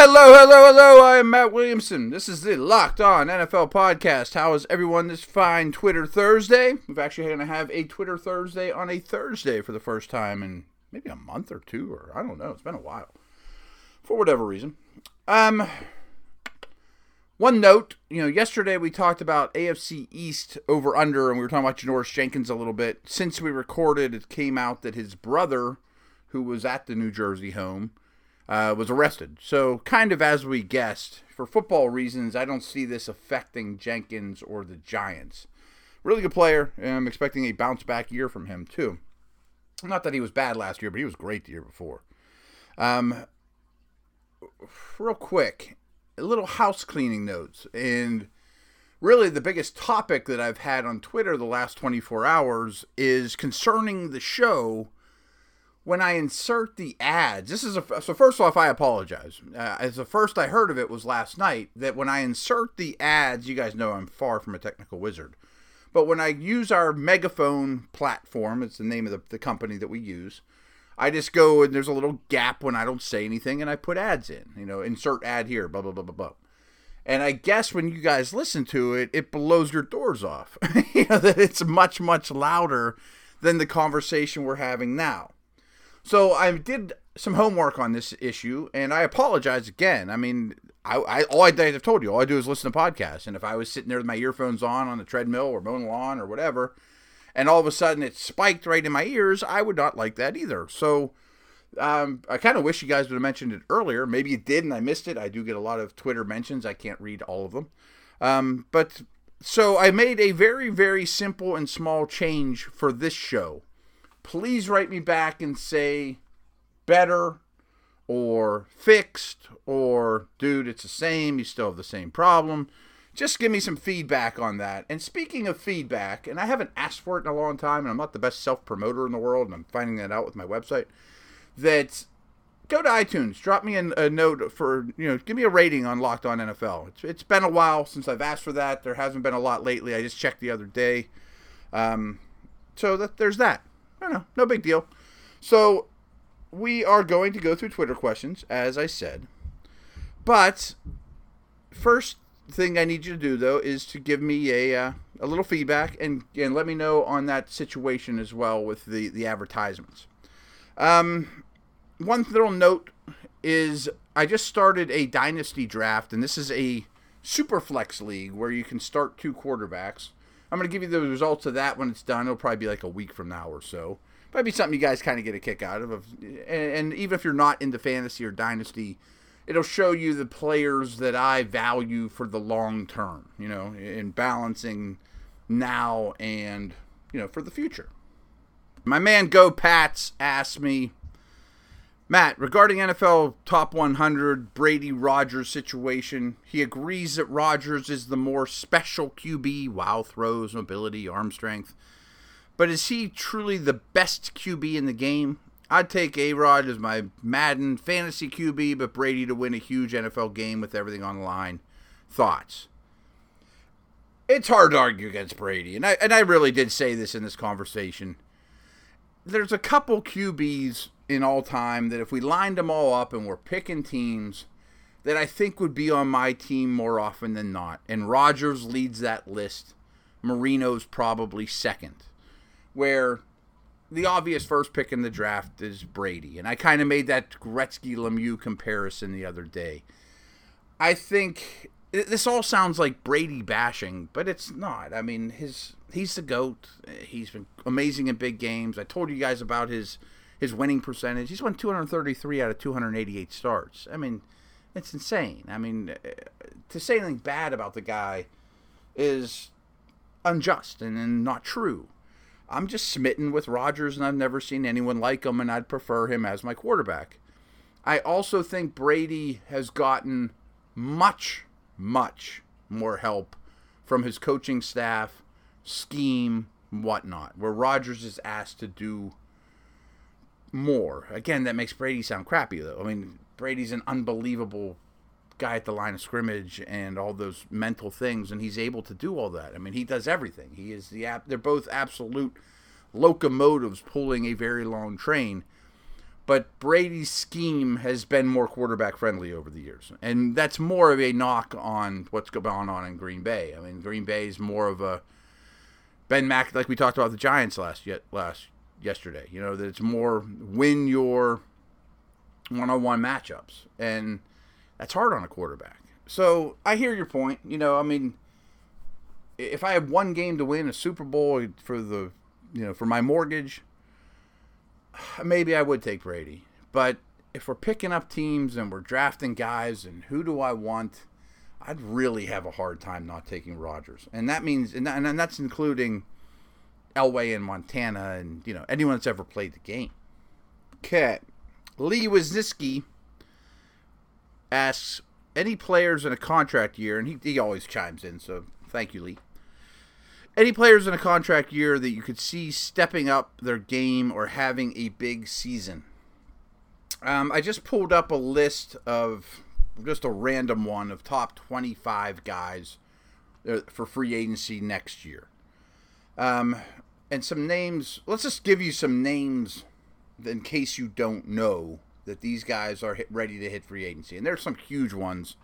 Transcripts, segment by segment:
Hello, hello, hello. I am Matt Williamson. This is the Locked On NFL podcast. How is everyone this fine Twitter Thursday? We've actually going to have a Twitter Thursday on a Thursday for the first time in maybe a month or two, or I don't know. It's been a while for whatever reason. Um, one note, you know, yesterday we talked about AFC East over under, and we were talking about Janoris Jenkins a little bit. Since we recorded, it came out that his brother, who was at the New Jersey home, uh, was arrested. So, kind of as we guessed, for football reasons, I don't see this affecting Jenkins or the Giants. Really good player. And I'm expecting a bounce back year from him, too. Not that he was bad last year, but he was great the year before. Um, real quick, a little house cleaning notes. And really, the biggest topic that I've had on Twitter the last 24 hours is concerning the show when I insert the ads, this is a so first off, I apologize. Uh, as the first I heard of it was last night that when I insert the ads, you guys know I'm far from a technical wizard, but when I use our megaphone platform, it's the name of the, the company that we use. I just go and there's a little gap when I don't say anything, and I put ads in. You know, insert ad here, blah blah blah blah blah. And I guess when you guys listen to it, it blows your doors off. you know that it's much much louder than the conversation we're having now. So I did some homework on this issue, and I apologize again. I mean, I, I all I have told you, all I do is listen to podcasts, and if I was sitting there with my earphones on on the treadmill or mowing the lawn or whatever, and all of a sudden it spiked right in my ears, I would not like that either. So. Um, I kind of wish you guys would have mentioned it earlier. Maybe you did and I missed it. I do get a lot of Twitter mentions. I can't read all of them. Um, but so I made a very, very simple and small change for this show please write me back and say better or fixed or dude, it's the same. You still have the same problem. Just give me some feedback on that. And speaking of feedback, and I haven't asked for it in a long time, and I'm not the best self promoter in the world, and I'm finding that out with my website, that go to iTunes, drop me a, a, note for, you know, give me a rating on Locked On NFL. It's, it's been a while since I've asked for that. There hasn't been a lot lately. I just checked the other day. Um, so that there's that. I know, no big deal. So we are going to go through Twitter questions, as I said. But first thing I need you to do though is to give me a uh, a little feedback and and let me know on that situation as well with the the advertisements. Um, one little note is I just started a dynasty draft, and this is a super flex league where you can start two quarterbacks. I'm going to give you the results of that when it's done. It'll probably be like a week from now or so. Might be something you guys kind of get a kick out of. And, and even if you're not into fantasy or dynasty, it'll show you the players that I value for the long term, you know, in balancing now and, you know, for the future. My man Go Pats asked me, Matt, regarding NFL top 100 Brady Rodgers situation, he agrees that Rodgers is the more special QB, wow throws, mobility, arm strength. But is he truly the best QB in the game? I'd take A Rod as my Madden fantasy QB, but Brady to win a huge NFL game with everything on the line. Thoughts? It's hard to argue against Brady, and I and I really did say this in this conversation. There's a couple QBs in all time that if we lined them all up and we're picking teams that I think would be on my team more often than not. And Rodgers leads that list. Marino's probably second. Where the obvious first pick in the draft is Brady. And I kind of made that Gretzky Lemieux comparison the other day. I think this all sounds like Brady bashing, but it's not. I mean, his he's the goat. He's been amazing in big games. I told you guys about his his winning percentage. He's won 233 out of 288 starts. I mean, it's insane. I mean, uh, to say anything bad about the guy is unjust and, and not true. I'm just smitten with Rodgers, and I've never seen anyone like him, and I'd prefer him as my quarterback. I also think Brady has gotten much, much more help from his coaching staff, scheme, whatnot, where Rodgers is asked to do more. Again, that makes Brady sound crappy, though. I mean, Brady's an unbelievable guy at the line of scrimmage and all those mental things, and he's able to do all that. I mean, he does everything. He is the they're both absolute locomotives pulling a very long train. but Brady's scheme has been more quarterback friendly over the years, and that's more of a knock on what's going on in Green Bay. I mean, Green Bay is more of a Ben Mac, like we talked about the Giants last yet last yesterday. You know that it's more win your one-on-one matchups, and that's hard on a quarterback. So I hear your point. You know, I mean, if I have one game to win a Super Bowl for the, you know, for my mortgage, maybe I would take Brady. But if we're picking up teams and we're drafting guys and who do I want, I'd really have a hard time not taking Rodgers. And that means, and, and that's including Elway and Montana and, you know, anyone that's ever played the game. Okay. Lee Wisniewski asks, any players in a contract year, and he, he always chimes in, so thank you, Lee any players in a contract year that you could see stepping up their game or having a big season? Um, I just pulled up a list of just a random one of top 25 guys uh, for free agency next year. Um, and some names, let's just give you some names in case you don't know that these guys are hit, ready to hit free agency. And there's some huge ones.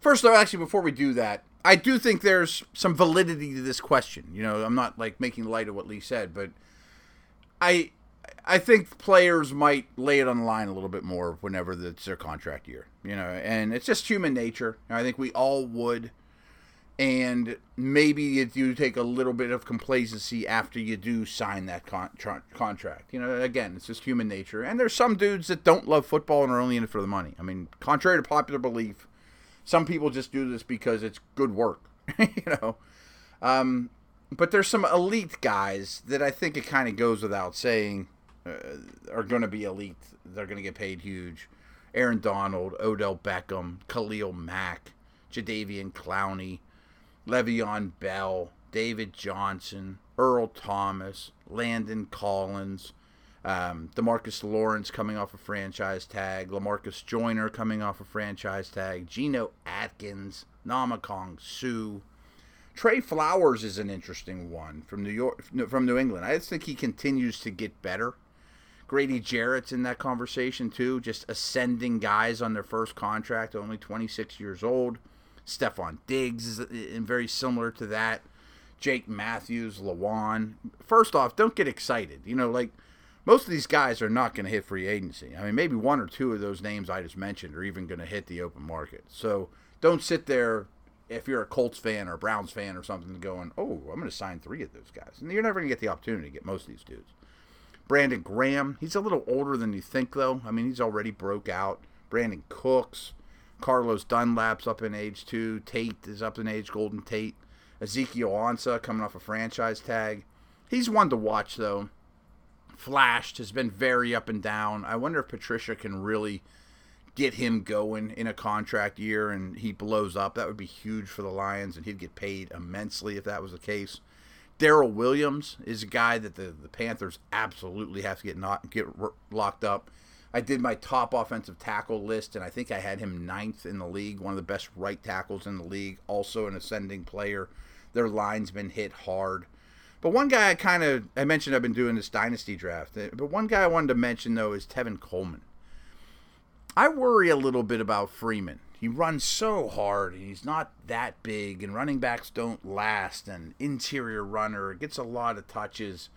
First, though, actually, before we do that, I do think there's some validity to this question. You know, I'm not like making light of what Lee said, but I I think players might lay it on the line a little bit more whenever it's their contract year. You know, and it's just human nature. I think we all would. And maybe you do take a little bit of complacency after you do sign that con- tra- contract. You know, again, it's just human nature. And there's some dudes that don't love football and are only in it for the money. I mean, contrary to popular belief, some people just do this because it's good work, you know. Um, but there's some elite guys that I think it kind of goes without saying uh, are going to be elite. They're going to get paid huge. Aaron Donald, Odell Beckham, Khalil Mack, Jadeveon Clowney, Le'Veon Bell, David Johnson, Earl Thomas, Landon Collins, um, Demarcus Lawrence coming off a franchise tag, Lamarcus Joyner coming off a franchise tag, Geno Atkins, Ndamukong Suh. Trey Flowers is an interesting one from New York, from New England. I just think he continues to get better. Grady Jarrett's in that conversation too, just ascending guys on their first contract, only 26 years old. Stefon Diggs is very similar to that. Jake Matthews, Lewan. First off, don't get excited. You know, like most of these guys are not going to hit free agency. I mean, maybe one or two of those names I just mentioned are even going to hit the open market. So don't sit there if you're a Colts fan or a Browns fan or something going, oh, I'm going to sign three of those guys. And you're never going to get the opportunity to get most of these dudes. Brandon Graham, he's a little older than you think, though. I mean, he's already broke out. Brandin Cooks, Carlos Dunlap's up in age too. Tate is up in age, Golden Tate. Ezekiel Ansah coming off a franchise tag. He's one to watch, though flashed, has been very up and down. I wonder if Patricia can really get him going in a contract year and he blows up. That would be huge for the Lions, and he'd get paid immensely if that was the case. Daryl Williams is a guy that the, the Panthers absolutely have to get not get locked up. I did my top offensive tackle list, and I think I had him ninth in the league, one of the best right tackles in the league, also an ascending player. Their line's been hit hard. But one guy I kind of I mentioned I've been doing this dynasty draft. Eh, but one guy I wanted to mention though is Tevin Coleman. I worry a little bit about Freeman. He runs so hard and he's not that big and running backs don't last and interior runner gets a lot of touches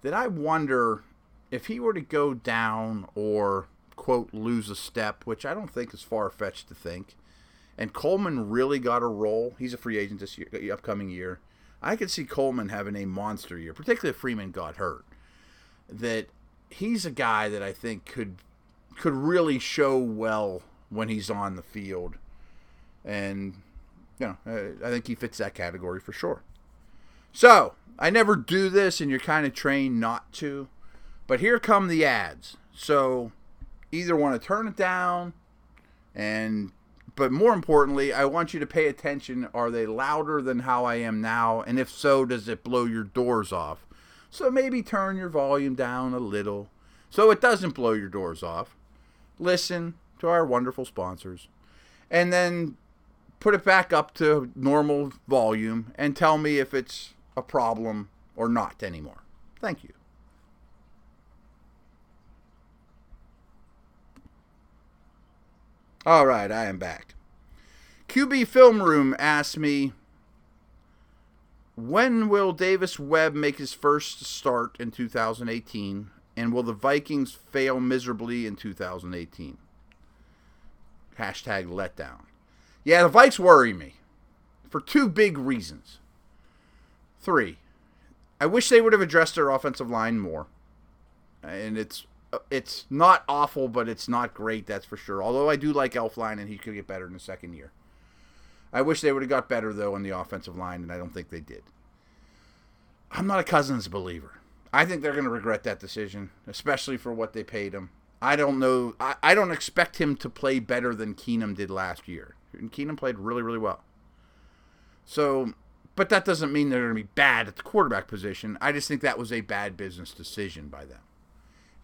that I wonder if he were to go down or quote lose a step, which I don't think is far fetched to think. And Coleman really got a role. He's a free agent this year, upcoming year I could see Coleman having a monster year, particularly if Freeman got hurt. That he's a guy that I think could could really show well when he's on the field, and you know I think he fits that category for sure. So I never do this, and you're kind of trained not to, but here come the ads. So either want to turn it down and but more importantly, I want you to pay attention. Are they louder than how I am now? And if so, does it blow your doors off? So maybe turn your volume down a little so it doesn't blow your doors off. Listen to our wonderful sponsors. And then put it back up to normal volume and tell me if it's a problem or not anymore. Thank you. All right, I am back. QB Film Room asked me, when will Davis Webb make his first start in 2018? And will the Vikings fail miserably in 2018? Hashtag letdown. Yeah, the Vikes worry me for two big reasons. Three, I wish they would have addressed their offensive line more. And it's it's not awful, but it's not great, that's for sure. Although I do like Elflein and he could get better in the second year. I wish they would have got better though on the offensive line, and I don't think they did. I'm not a Cousins believer. I think they're going to regret that decision, especially for what they paid him. I don't know. I, I don't expect him to play better than Keenum did last year. And Keenum played really, really well. So, but that doesn't mean they're going to be bad at the quarterback position. I just think that was a bad business decision by them.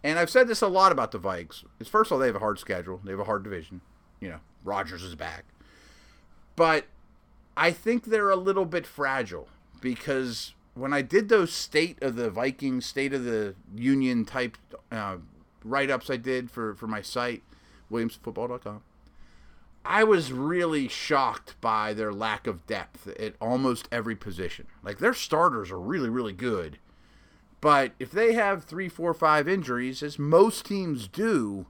And I've said this a lot about the Vikes. First of all, they have a hard schedule. They have a hard division. You know, Rodgers is back. But I think they're a little bit fragile because when I did those state of the Vikings, state of the Union type uh, write ups I did for, for my site, WilliamsFootball.com, I was really shocked by their lack of depth at almost every position. Like their starters are really, really good. But if they have three, four, five injuries, as most teams do,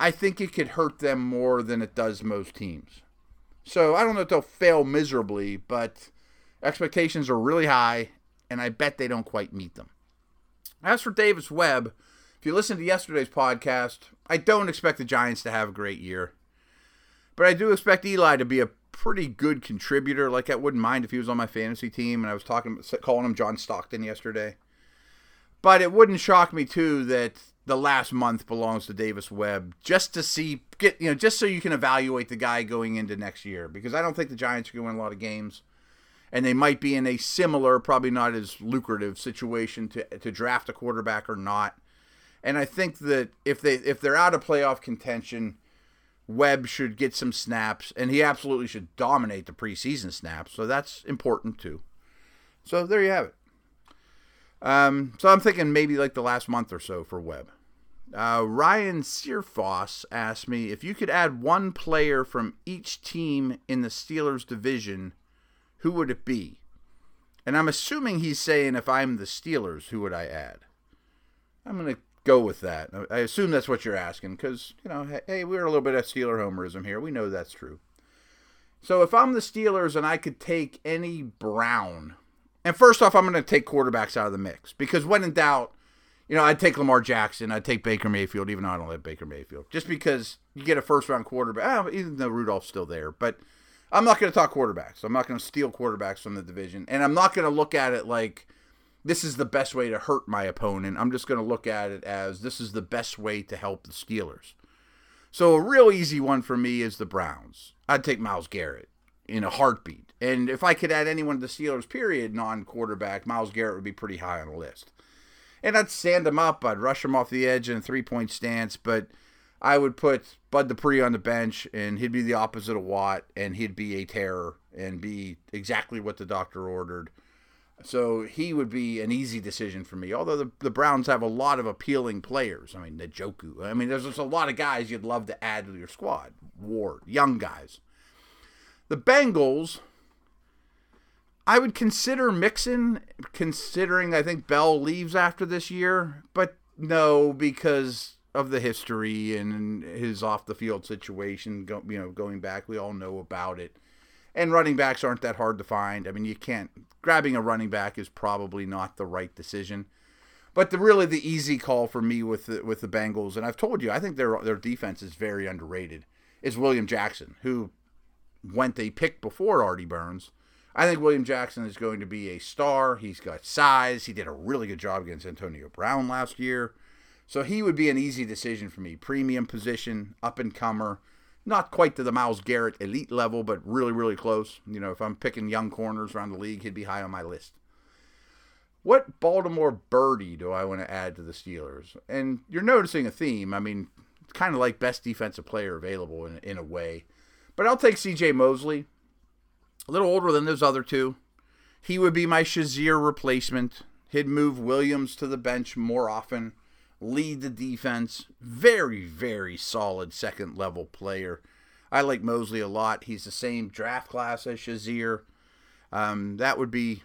I think it could hurt them more than it does most teams. So I don't know if they'll fail miserably, but expectations are really high, and I bet they don't quite meet them. As for Davis Webb, if you listen to yesterday's podcast, I don't expect the Giants to have a great year. But I do expect Eli to be a pretty good contributor. Like I wouldn't mind if he was on my fantasy team, and I was talking, calling him John Stockton yesterday. But it wouldn't shock me too that the last month belongs to Davis Webb, just to see get you know just so you can evaluate the guy going into next year. Because I don't think the Giants are going to win a lot of games and they might be in a similar, probably not as lucrative situation to to draft a quarterback or not. And I think that if they if they're out of playoff contention, Webb should get some snaps, and he absolutely should dominate the preseason snaps. So that's important too. So there you have it. Um, so I'm thinking maybe like the last month or so for Webb. Uh, Ryan Searfoss asked me if you could add one player from each team in the Steelers division who would it be? And I'm assuming he's saying if I'm the Steelers, who would I add? I'm going to go with that. I assume that's what you're asking because, you know, hey, we're a little bit of Steeler homerism here. We know that's true. So if I'm the Steelers and I could take any Brown, and first off, I'm going to take quarterbacks out of the mix because when in doubt, you know, I'd take Lamar Jackson, I'd take Baker Mayfield, even though I don't like Baker Mayfield, just because you get a first round quarterback, oh, even though Rudolph's still there. But I'm not going to talk quarterbacks. I'm not going to steal quarterbacks from the division. And I'm not going to look at it like this is the best way to hurt my opponent. I'm just going to look at it as this is the best way to help the Steelers. So a real easy one for me is the Browns. I'd take Myles Garrett in a heartbeat. And if I could add anyone to the Steelers, period, non quarterback, Myles Garrett would be pretty high on the list. And I'd stand him up. I'd rush him off the edge in a three point stance. But I would put Bud Dupree on the bench, and he'd be the opposite of Watt, and he'd be a terror and be exactly what the doctor ordered. So he would be an easy decision for me. Although the, the Browns have a lot of appealing players. I mean, Njoku. I mean, there's just a lot of guys you'd love to add to your squad. Ward, young guys. The Bengals, I would consider Mixon, considering I think Bell leaves after this year, but no, because of the history and his off the field situation, you know, going back, we all know about it. And running backs aren't that hard to find. I mean, you can't grabbing a running back is probably not the right decision. But the really the easy call for me with the, with the Bengals, and I've told you, I think their their defense is very underrated. Is William Jackson, who went they picked before Artie Burns. I think William Jackson is going to be a star. He's got size. He did a really good job against Antonio Brown last year. So he would be an easy decision for me. Premium position, up and comer. Not quite to the Myles Garrett elite level, but really, really close. You know, if I'm picking young corners around the league, he'd be high on my list. What Baltimore birdie do I want to add to the Steelers? And you're noticing a theme. I mean, it's kind of like best defensive player available in, in a way. But I'll take CJ Mosley. A little older than those other two. He would be my Shazier replacement. He'd move Williams to the bench more often lead the defense. Very, very solid second level player. I like Mosley a lot. He's the same draft class as Shazier. Um, that would be,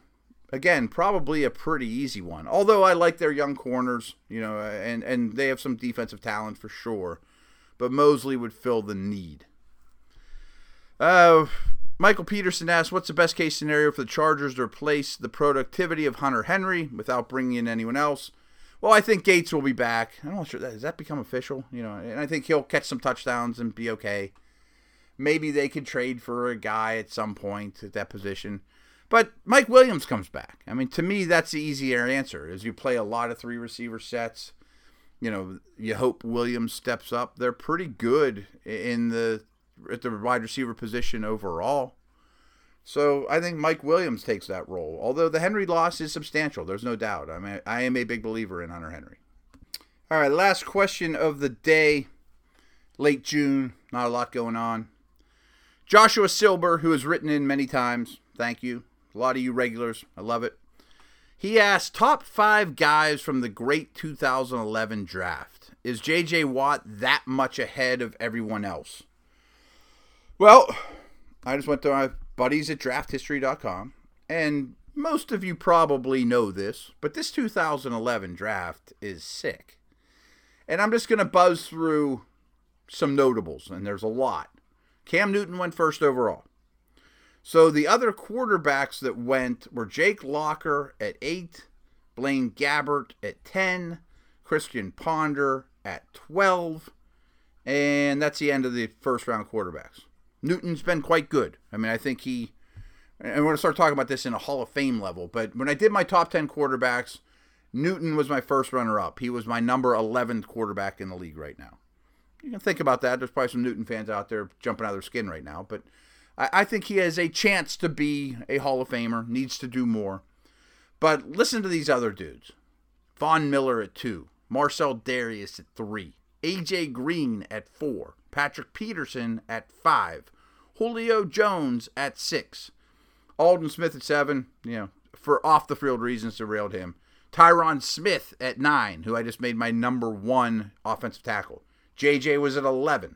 again, probably a pretty easy one. Although I like their young corners, you know, and, and they have some defensive talent for sure. But Mosley would fill the need. Uh, Michael Peterson asks, "What's the best case scenario for the Chargers to replace the productivity of Hunter Henry without bringing in anyone else?" Well, I think Gates will be back. I'm not sure that has that become official, you know, and I think he'll catch some touchdowns and be okay. Maybe they could trade for a guy at some point at that position. But Mike Williams comes back. I mean, to me, that's the easier answer. Is you play a lot of three receiver sets. You know, you hope Williams steps up. They're pretty good in the at the wide receiver position overall. So I think Mike Williams takes that role. Although the Henry loss is substantial, there's no doubt. I mean, I am a big believer in Hunter Henry. All right, last question of the day. Late June, not a lot going on. Joshua Silber, who has written in many times, thank you. A lot of you regulars, I love it. He asked top five guys from the great 2011 draft. Is J.J. Watt that much ahead of everyone else? Well, I just went to my buddies at drafthistory.com, and most of you probably know this, but this 2011 draft is sick. And I'm just going to buzz through some notables, and there's a lot. Cam Newton went first overall. So the other quarterbacks that went were Jake Locker at 8, Blaine Gabbert at 10, Christian Ponder at 12, and that's the end of the first round quarterbacks. Newton's been quite good. I mean, I think he, and we're going to start talking about this in a Hall of Fame level, but when I did my top 10 quarterbacks, Newton was my first runner up. He was my number 11th quarterback in the league right now. You can think about that. There's probably some Newton fans out there jumping out of their skin right now, but I, I think he has a chance to be a Hall of Famer, needs to do more. But listen to these other dudes Von Miller at two, Marcell Dareus at three, AJ Green at four, Patrick Peterson at five, Julio Jones at six, Aldon Smith at seven, you know, for off the field reasons derailed him. Tyron Smith at nine, who I just made my number one offensive tackle. JJ was at 11.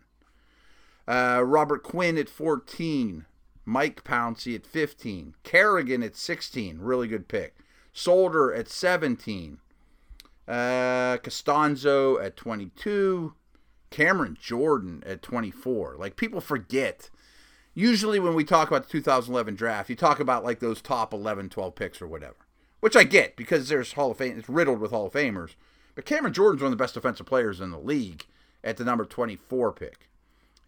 Uh, Robert Quinn at 14. Mike Pouncey at 15. Kerrigan at 16. Really good pick. Solder at 17. Uh, Castonzo at 22. Cameron Jordan at 24. Like people forget. Usually when we talk about the 2011 draft, you talk about like those top 11, 12 picks or whatever, which I get because there's Hall of Fame. It's riddled with Hall of Famers. But Cameron Jordan's one of the best defensive players in the league at the number 24 pick.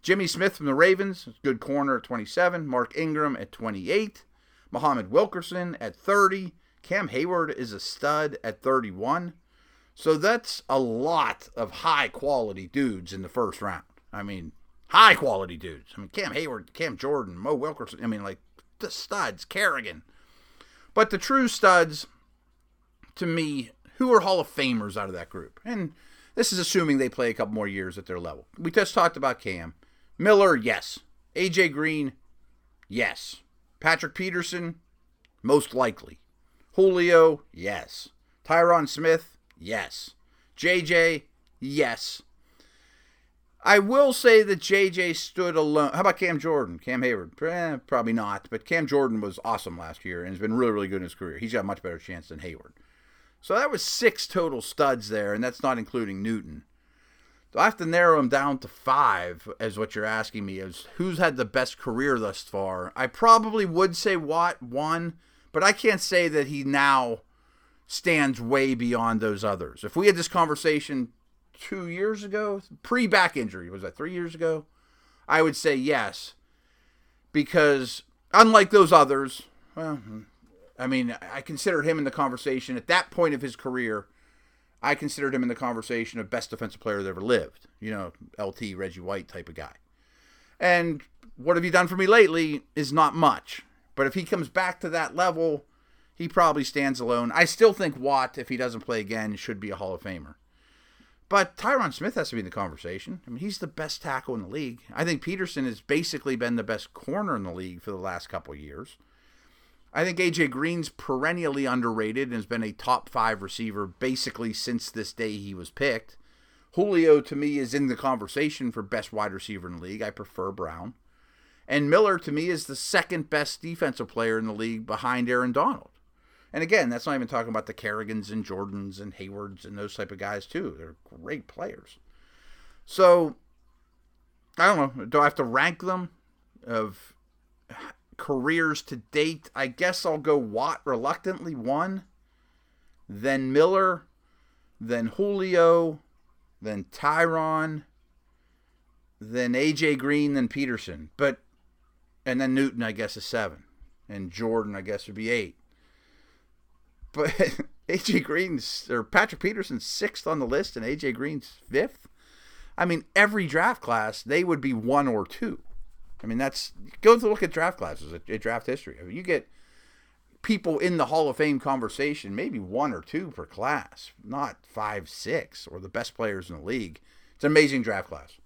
Jimmy Smith from the Ravens, good corner at 27. Mark Ingram at 28. Muhammad Wilkerson at 30. Cam Heyward is a stud at 31. So that's a lot of high quality dudes in the first round. I mean, high quality dudes. I mean, Cam Heyward, Cam Jordan, Mo Wilkerson. I mean, like the studs, Kerrigan. But the true studs, to me, who are Hall of Famers out of that group? And this is assuming they play a couple more years at their level. We just talked about Cam. Miller, yes. AJ Green, yes. Patrick Peterson, most likely. Julio, yes. Tyron Smith, Yes. JJ, yes. I will say that JJ stood alone. How about Cam Jordan? Cam Heyward? Eh, probably not. But Cam Jordan was awesome last year and has been really, really good in his career. He's got a much better chance than Heyward. So that was six total studs there, and that's not including Newton. So I have to narrow him down to five, as what you're asking me is who's had the best career thus far. I probably would say Watt one, but I can't say that he now stands way beyond those others. If we had this conversation two years ago, pre back injury, was that three years ago? I would say yes, because unlike those others, well, I mean, I considered him in the conversation at that point of his career. I considered him in the conversation of best defensive player that ever lived. You know, LT Reggie White type of guy. And what have you done for me lately is not much. But if he comes back to that level, he probably stands alone. I still think Watt, if he doesn't play again, should be a Hall of Famer. But Tyron Smith has to be in the conversation. I mean, he's the best tackle in the league. I think Peterson has basically been the best corner in the league for the last couple years. I think AJ Green's perennially underrated and has been a top five receiver basically since this day he was picked. Julio to me is in the conversation for best wide receiver in the league. I prefer Brown. And Miller to me is the second best defensive player in the league behind Aaron Donald. And again, that's not even talking about the Kerrigans and Jordans and Heywards and those type of guys too. They're great players. So I don't know. Do I have to rank them of careers to date? I guess I'll go Watt reluctantly one, then Miller, then Julio, then Tyron, then AJ Green, then Peterson. But and then Newton, I guess, is seven, and Jordan, I guess, would be eight. But AJ Green's or Patrick Peterson's sixth on the list, and AJ Green's fifth. I mean, every draft class they would be one or two. I mean, that's go to look at draft classes, at, at draft history. I mean, you get people in the Hall of Fame conversation, maybe one or two per class, not five, six, or the best players in the league. It's an amazing draft class.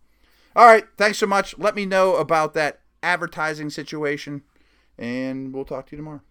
All right, thanks so much. Let me know about that advertising situation, and we'll talk to you tomorrow.